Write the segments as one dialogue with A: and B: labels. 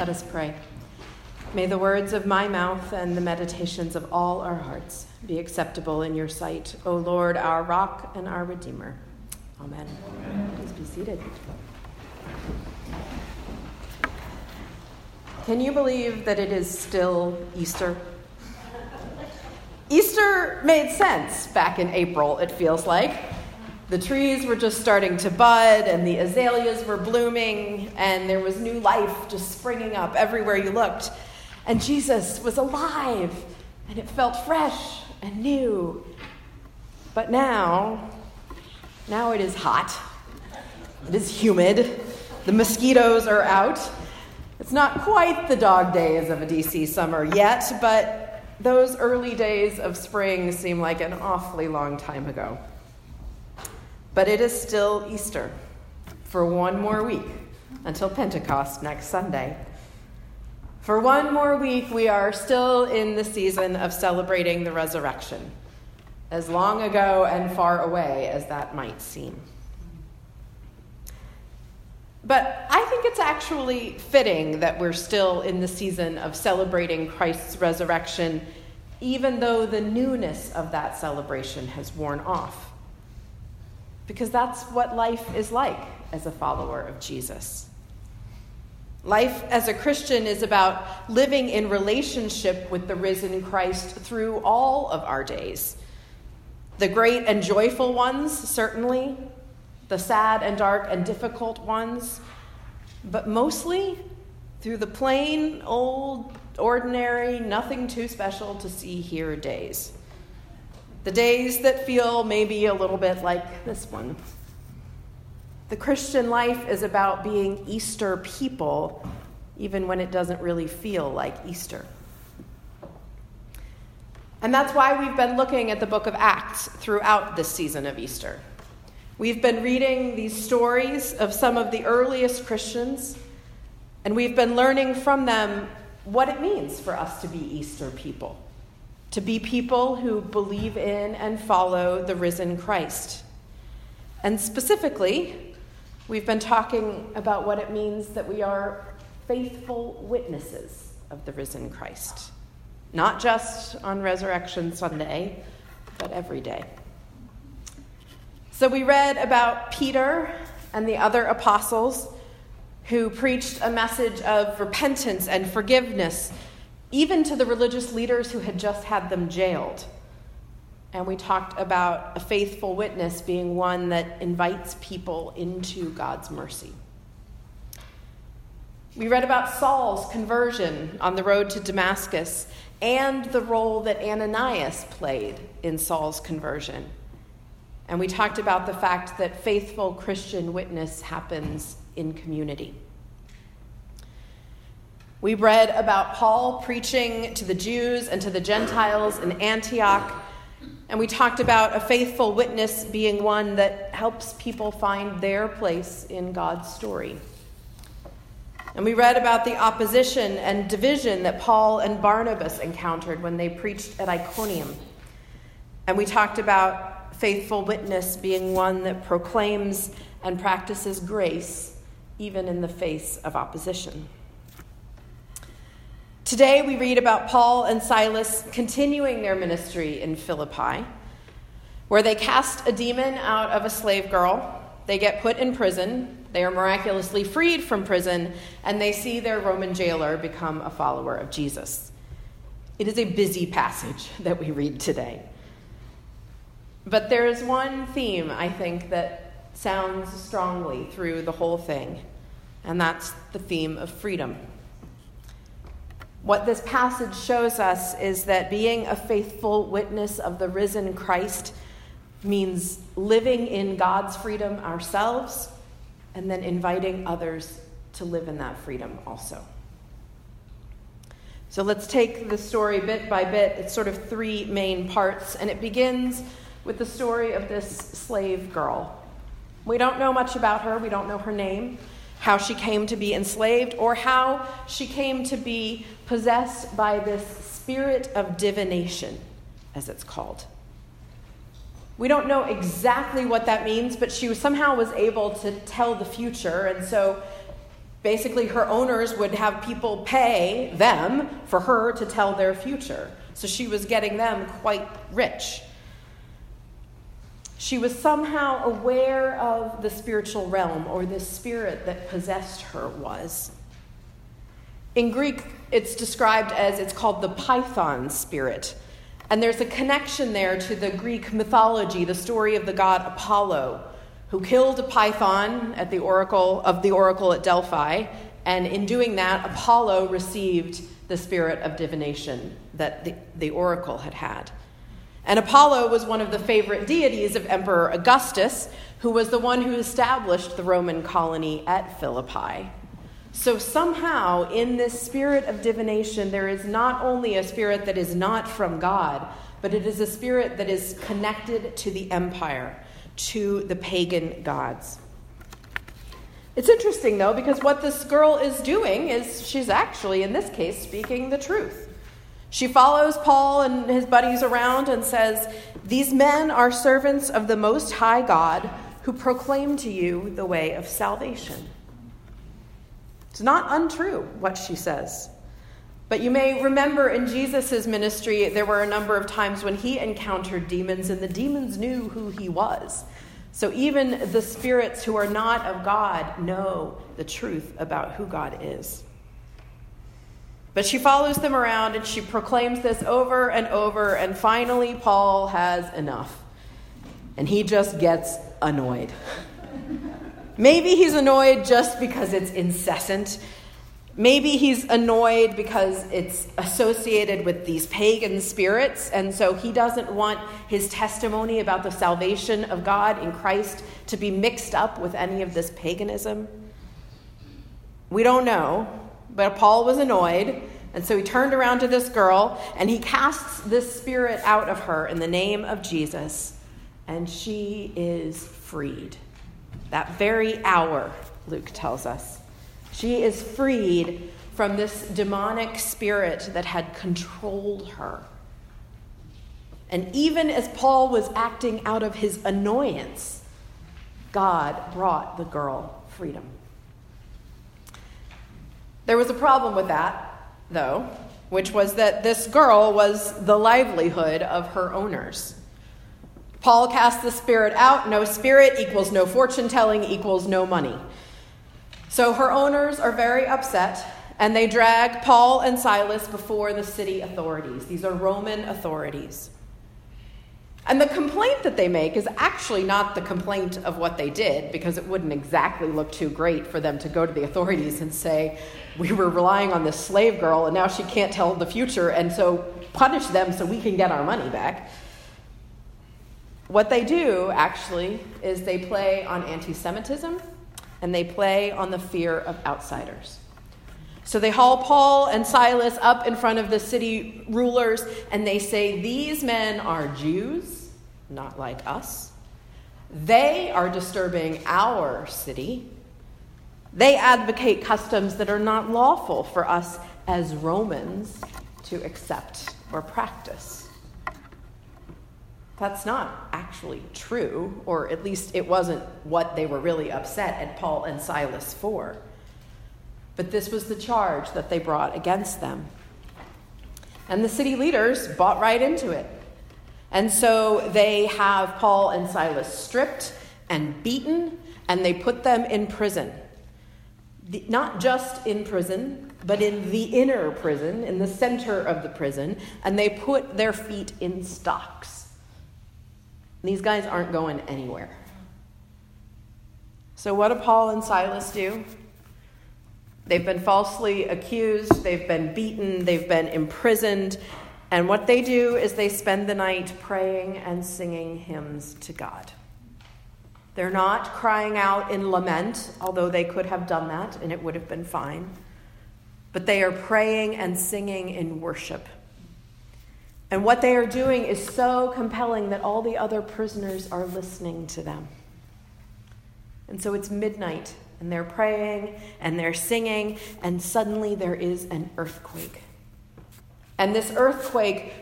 A: Let us pray. May the words of my mouth and the meditations of all our hearts be acceptable in your sight, O Lord, our rock and our redeemer. Amen. Amen. Please be seated. Can you believe that it is still Easter? Easter made sense back in April, it feels like. The trees were just starting to bud, and the azaleas were blooming, and there was new life just springing up everywhere you looked. And Jesus was alive, and it felt fresh and new. But now, now it is hot, it is humid, the mosquitoes are out. It's not quite the dog days of a DC summer yet, but those early days of spring seem like an awfully long time ago. But it is still Easter for one more week until Pentecost next Sunday. For one more week, we are still in the season of celebrating the resurrection, as long ago and far away as that might seem. But I think it's actually fitting that we're still in the season of celebrating Christ's resurrection, even though the newness of that celebration has worn off because that's what life is like as a follower of Jesus. Life as a Christian is about living in relationship with the risen Christ through all of our days. The great and joyful ones, certainly, the sad and dark and difficult ones, but mostly through the plain, old, ordinary, nothing too special to see here days. The days that feel maybe a little bit like this one. The Christian life is about being Easter people, even when it doesn't really feel like Easter. And that's why we've been looking at the book of Acts throughout this season of Easter. We've been reading these stories of some of the earliest Christians, and we've been learning from them what it means for us to be Easter people to be people who believe in and follow the risen Christ. And specifically, we've been talking about what it means that we are faithful witnesses of the risen Christ, not just on Resurrection Sunday, but every day. So we read about Peter and the other apostles who preached a message of repentance and forgiveness even to the religious leaders who had just had them jailed. And we talked about a faithful witness being one that invites people into God's mercy. We read about Saul's conversion on the road to Damascus and the role that Ananias played in Saul's conversion. And we talked about the fact that faithful Christian witness happens in community. We read about Paul preaching to the Jews and to the Gentiles in Antioch, and we talked about a faithful witness being one that helps people find their place in God's story. And we read about the opposition and division that Paul and Barnabas encountered when they preached at Iconium. And we talked about faithful witness being one that proclaims and practices grace even in the face of opposition. Today we read about Paul and Silas continuing their ministry in Philippi, where they cast a demon out of a slave girl. They get put in prison. They are miraculously freed from prison, and they see their Roman jailer become a follower of Jesus. It is a busy passage that we read today. But there is one theme, I think, that sounds strongly through the whole thing, and that's the theme of freedom. What this passage shows us is that being a faithful witness of the risen Christ means living in God's freedom ourselves and then inviting others to live in that freedom also. So let's take the story bit by bit. It's sort of three main parts, and it begins with the story of this slave girl. We don't know much about her, we don't know her name how she came to be enslaved, or how she came to be possessed by this spirit of divination, as it's called. We don't know exactly what that means, but she somehow was able to tell the future. And so Basically, her owners would have people pay them for her to tell their future. So she was getting them quite rich. She was somehow aware of the spiritual realm or the spirit that possessed her was. In Greek, it's described as it's called the Python spirit. And there's a connection there to the Greek mythology, the story of the god Apollo, who killed a python at the oracle of the oracle at Delphi, and in doing that, Apollo received the spirit of divination that the, the oracle had had. And Apollo was one of the favorite deities of Emperor Augustus, who was the one who established the Roman colony at Philippi. So, somehow, in this spirit of divination, there is not only a spirit that is not from God, but it is a spirit that is connected to the empire to the pagan gods. It's interesting, though, because what this girl is doing is she's actually, in this case, speaking the truth. She follows Paul and his buddies around and says, These men are servants of the Most High God who proclaim to you the way of salvation. It's not untrue what she says. But you may remember in Jesus' ministry, there were a number of times when he encountered demons, and the demons knew who he was. So even the spirits who are not of God know the truth about who God is. But she follows them around and she proclaims this over and over, and finally, Paul has enough. And he just gets annoyed. Maybe he's annoyed just because it's incessant. Maybe he's annoyed because it's associated with these pagan spirits, and so he doesn't want his testimony about the salvation of God in Christ to be mixed up with any of this paganism. We don't know, but Paul was annoyed, and so he turned around to this girl and he casts this spirit out of her in the name of Jesus, and she is freed. That very hour, Luke tells us. She is freed from this demonic spirit that had controlled her. And even as Paul was acting out of his annoyance, God brought the girl freedom. There was a problem with that, though, which was that this girl was the livelihood of her owners. Paul casts the spirit out. No spirit equals no fortune telling equals no money. So her owners are very upset and they drag Paul and Silas before the city authorities. These are Roman authorities. And the complaint that they make is actually not the complaint of what they did, because it wouldn't exactly look too great for them to go to the authorities and say, We were relying on this slave girl, and now she can't tell the future, and so punish them so we can get our money back. What they do, actually, is they play on anti Semitism and they play on the fear of outsiders. So they haul Paul and Silas up in front of the city rulers and they say, These men are Jews, not like us. They are disturbing our city. They advocate customs that are not lawful for us as Romans to accept or practice. That's not actually true, or at least it wasn't what they were really upset at Paul and Silas for. But this was the charge that they brought against them. And the city leaders bought right into it. And so they have Paul and Silas stripped and beaten, and they put them in prison. Not just in prison, but in the inner prison, in the center of the prison, and they put their feet in stocks. These guys aren't going anywhere. So, what do Paul and Silas do? They've been falsely accused, they've been beaten, they've been imprisoned, and what they do is they spend the night praying and singing hymns to God. They're not crying out in lament, although they could have done that and it would have been fine. But they are praying and singing in worship and what they are doing is so compelling that all the other prisoners are listening to them. And so it's midnight, and they're praying and they're singing, and suddenly there is an earthquake. And this earthquake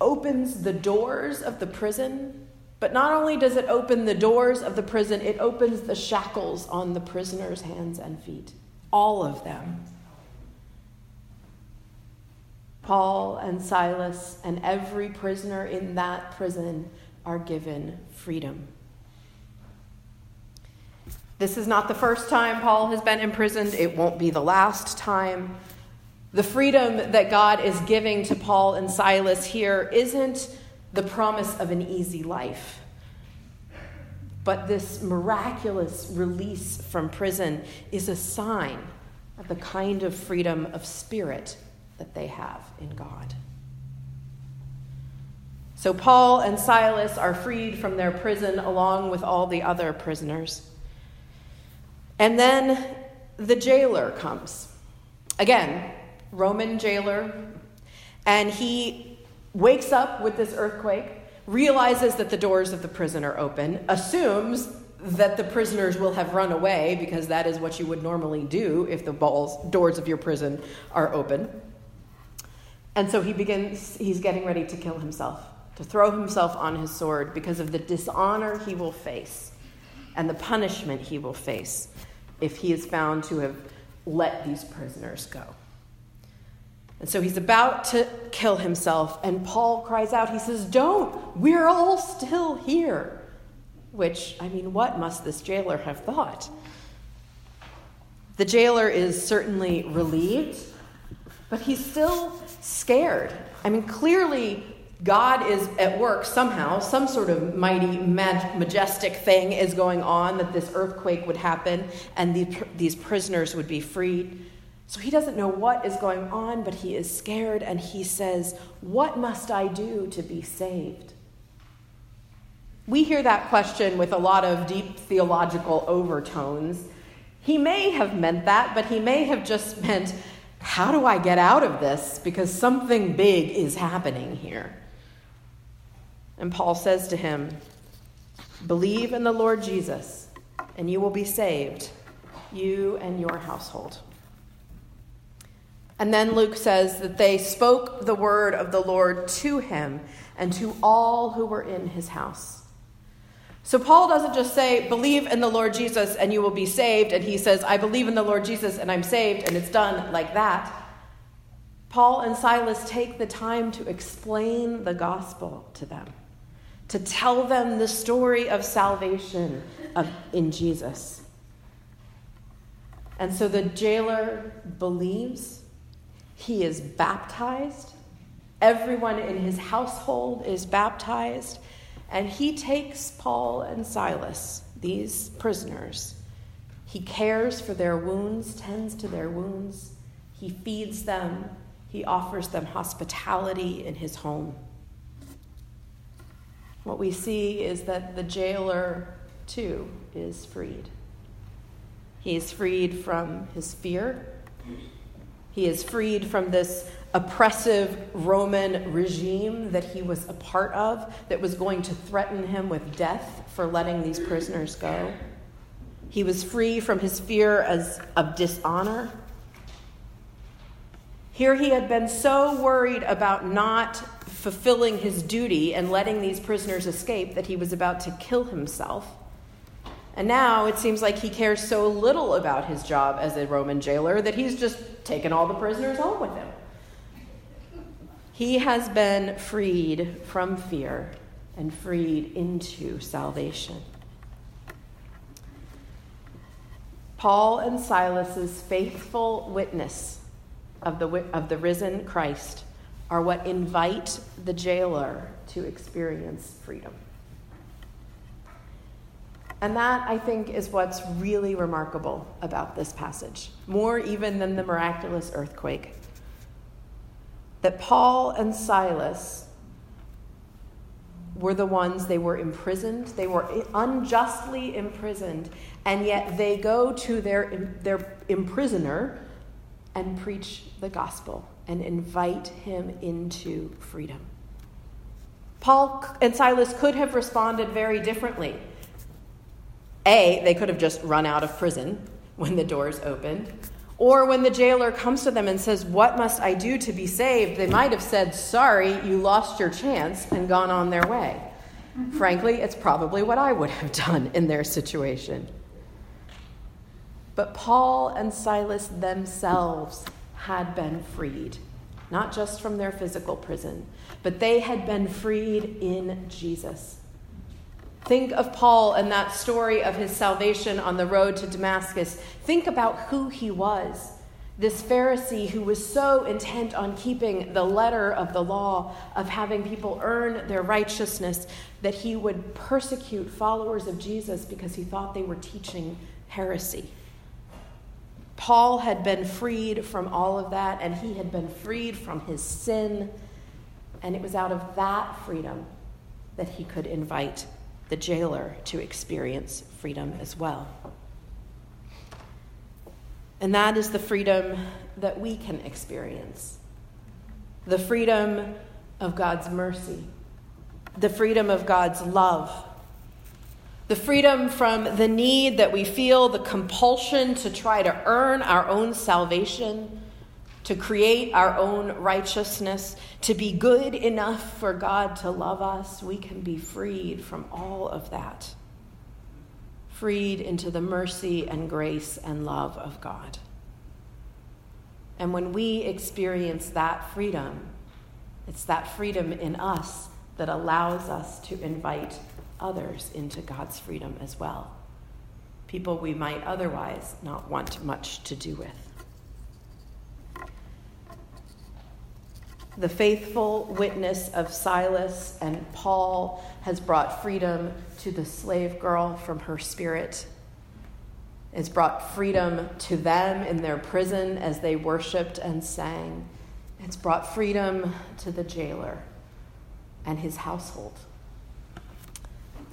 A: opens the doors of the prison, but not only does it open the doors of the prison, it opens the shackles on the prisoners' hands and feet. all of them. Paul and Silas and every prisoner in that prison are given freedom. This is not the first time Paul has been imprisoned, it won't be the last time. The freedom that God is giving to Paul and Silas here isn't the promise of an easy life, but this miraculous release from prison is a sign of the kind of freedom of spirit that they have in God. So Paul and Silas are freed from their prison along with all the other prisoners. And then the jailer comes. Again, Roman jailer, and he wakes up with this earthquake, realizes that the doors of the prison are open, assumes that the prisoners will have run away because that is what you would normally do if the balls, doors of your prison are open. And so he begins, he's getting ready to kill himself, to throw himself on his sword because of the dishonor he will face and the punishment he will face if he is found to have let these prisoners go. And so he's about to kill himself, and Paul cries out, he says, Don't, we're all still here. Which, I mean, what must this jailer have thought? The jailer is certainly relieved, but he's still scared. I mean, clearly, God is at work somehow. Some sort of mighty, majestic thing is going on that this earthquake would happen and the, these prisoners would be freed. So he doesn't know what is going on, but he is scared and he says, What must I do to be saved? We hear that question with a lot of deep theological overtones. He may have meant that, but he may have just meant, How do I get out of this? Because something big is happening here. And Paul says to him, Believe in the Lord Jesus, and you will be saved, you and your household. And then Luke says that they spoke the word of the Lord to him and to all who were in his house. So Paul doesn't just say, believe in the Lord Jesus and you will be saved. And he says, I believe in the Lord Jesus and I'm saved, and it's done like that. Paul and Silas take the time to explain the gospel to them, to tell them the story of salvation of, in Jesus. And so the jailer believes he is baptized. Everyone in his household is baptized. And he takes Paul and Silas, these prisoners. He cares for their wounds, tends to their wounds. He feeds them. He offers them hospitality in his home. What we see is that the jailer, too, is freed. He is freed from his fear. He is freed from this oppressive Roman regime that he was a part of that was going to threaten him with death for letting these prisoners go. He was free from his fear as, of dishonor. Here he had been so worried about not fulfilling his duty and letting these prisoners escape that he was about to kill himself. And now it seems like he cares so little about his job as a Roman jailer that he's just taken all the prisoners home with him. He has been freed from fear and freed into salvation. Paul and Silas's faithful witness of the, of the risen Christ are what invite the jailer to experience freedom. And that, I think, is what's really remarkable about this passage, more even than the miraculous earthquake. That Paul and Silas were the ones, they were imprisoned, they were unjustly imprisoned, and yet they go to their, their imprisoner and preach the gospel and invite him into freedom. Paul and Silas could have responded very differently. A, they could have just run out of prison when the doors opened. Or when the jailer comes to them and says, What must I do to be saved? They might have said, Sorry, you lost your chance, and gone on their way. Mm-hmm. Frankly, it's probably what I would have done in their situation. But Paul and Silas themselves had been freed, not just from their physical prison, but they had been freed in Jesus. Think of Paul and that story of his salvation on the road to Damascus. Think about who he was. This Pharisee who was so intent on keeping the letter of the law, of having people earn their righteousness, that he would persecute followers of Jesus because he thought they were teaching heresy. Paul had been freed from all of that, and he had been freed from his sin. And it was out of that freedom that he could invite the jailer to experience freedom as well. And that is the freedom that we can experience. The freedom of God's mercy, the freedom of God's love, the freedom from the need that we feel, the compulsion to try to earn our own salvation to create our own righteousness, to be good enough for God to love us, we can be freed from all of that. Freed into the mercy and grace and love of God. And when we experience that freedom, it's that freedom in us that allows us to invite others into God's freedom as well. People we might otherwise not want much to do with. The faithful witness of Silas and Paul has brought freedom to the slave girl from her spirit. It's brought freedom to them in their prison as they worshiped and sang. It's brought freedom to the jailer and his household.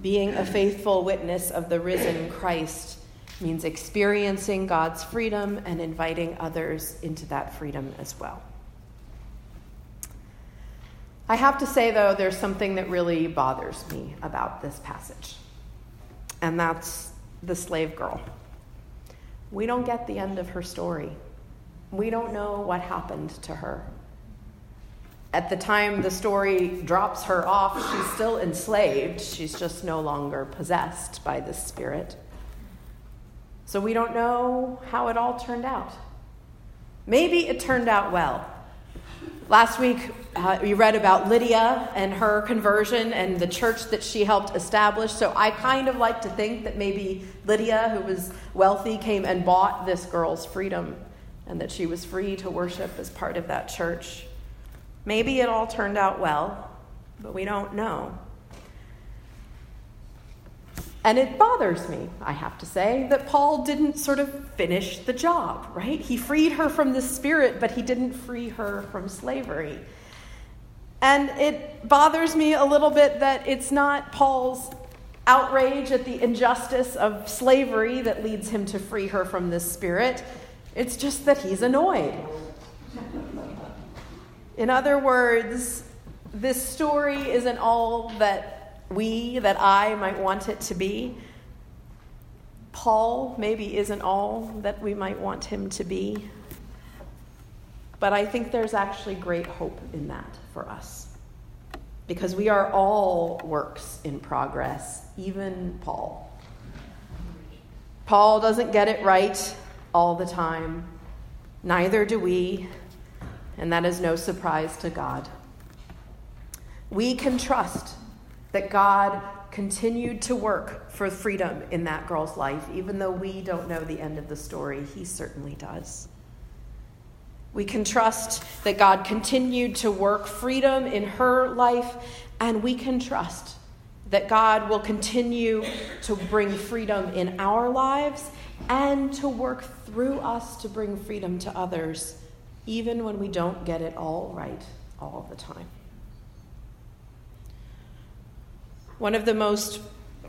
A: Being a faithful witness of the risen Christ means experiencing God's freedom and inviting others into that freedom as well. I have to say, though, there's something that really bothers me about this passage, and that's the slave girl. We don't get the end of her story. We don't know what happened to her. At the time the story drops her off, she's still enslaved. She's just no longer possessed by the spirit. So we don't know how it all turned out. Maybe it turned out well. Last week, uh, we read about Lydia and her conversion and the church that she helped establish. So I kind of like to think that maybe Lydia, who was wealthy, came and bought this girl's freedom and that she was free to worship as part of that church. Maybe it all turned out well, but we don't know. And it bothers me, I have to say, that Paul didn't sort of finish the job, right? He freed her from the spirit, but he didn't free her from slavery. And it bothers me a little bit that it's not Paul's outrage at the injustice of slavery that leads him to free her from this spirit. It's just that he's annoyed. In other words, this story isn't all that we, that I might want it to be. Paul maybe isn't all that we might want him to be. But I think there's actually great hope in that for us. Because we are all works in progress, even Paul. Paul doesn't get it right all the time, neither do we, and that is no surprise to God. We can trust that God continued to work for freedom in that girl's life, even though we don't know the end of the story. He certainly does. We can trust that God continued to work freedom in her life, and we can trust that God will continue to bring freedom in our lives and to work through us to bring freedom to others, even when we don't get it all right all the time. One of the most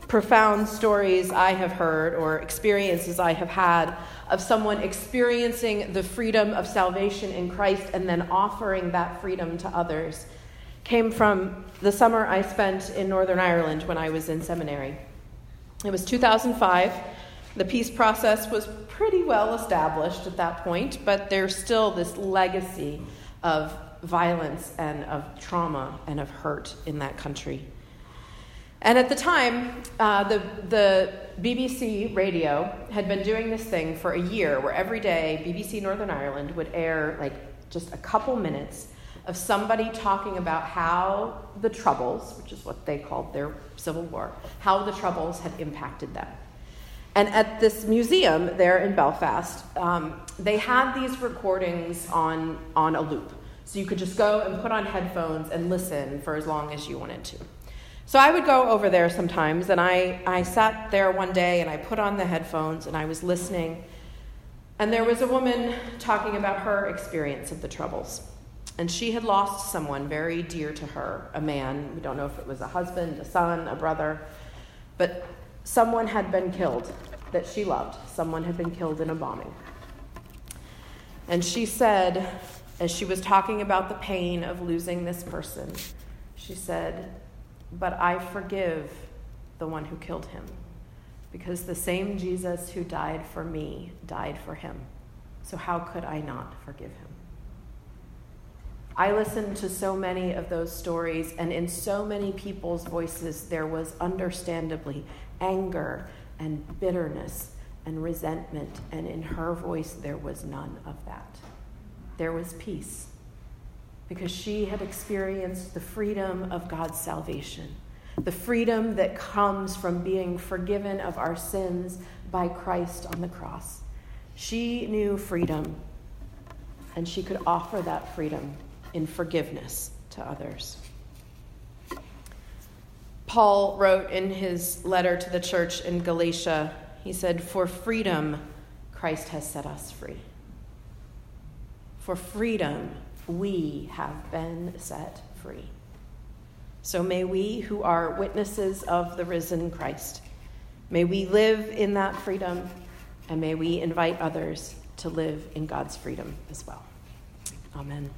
A: profound stories I have heard or experiences I have had of someone experiencing the freedom of salvation in Christ and then offering that freedom to others came from the summer I spent in Northern Ireland when I was in seminary. It was 2005. The peace process was pretty well established at that point, but there's still this legacy of violence and of trauma and of hurt in that country. And at the time, uh, the, the BBC radio had been doing this thing for a year where every day BBC Northern Ireland would air like just a couple minutes of somebody talking about how the Troubles, which is what they called their civil war, how the Troubles had impacted them. And at this museum there in Belfast, um, they had these recordings on, on a loop. So you could just go and put on headphones and listen for as long as you wanted to. So I would go over there sometimes, and I, I sat there one day and I put on the headphones and I was listening. And there was a woman talking about her experience of the Troubles. And she had lost someone very dear to her, a man. We don't know if it was a husband, a son, a brother. But someone had been killed that she loved. Someone had been killed in a bombing. And she said, as she was talking about the pain of losing this person, she said, but I forgive the one who killed him, because the same Jesus who died for me died for him. So how could I not forgive him? I listened to so many of those stories, and in so many people's voices, there was understandably anger and bitterness and resentment, and in her voice, there was none of that. There was peace because she had experienced the freedom of God's salvation, the freedom that comes from being forgiven of our sins by Christ on the cross. She knew freedom, and she could offer that freedom in forgiveness to others. Paul wrote in his letter to the church in Galatia, he said, For freedom, Christ has set us free. For freedom, we have been set free. So may we, who are witnesses of the risen Christ, may we live in that freedom and may we invite others to live in God's freedom as well. Amen.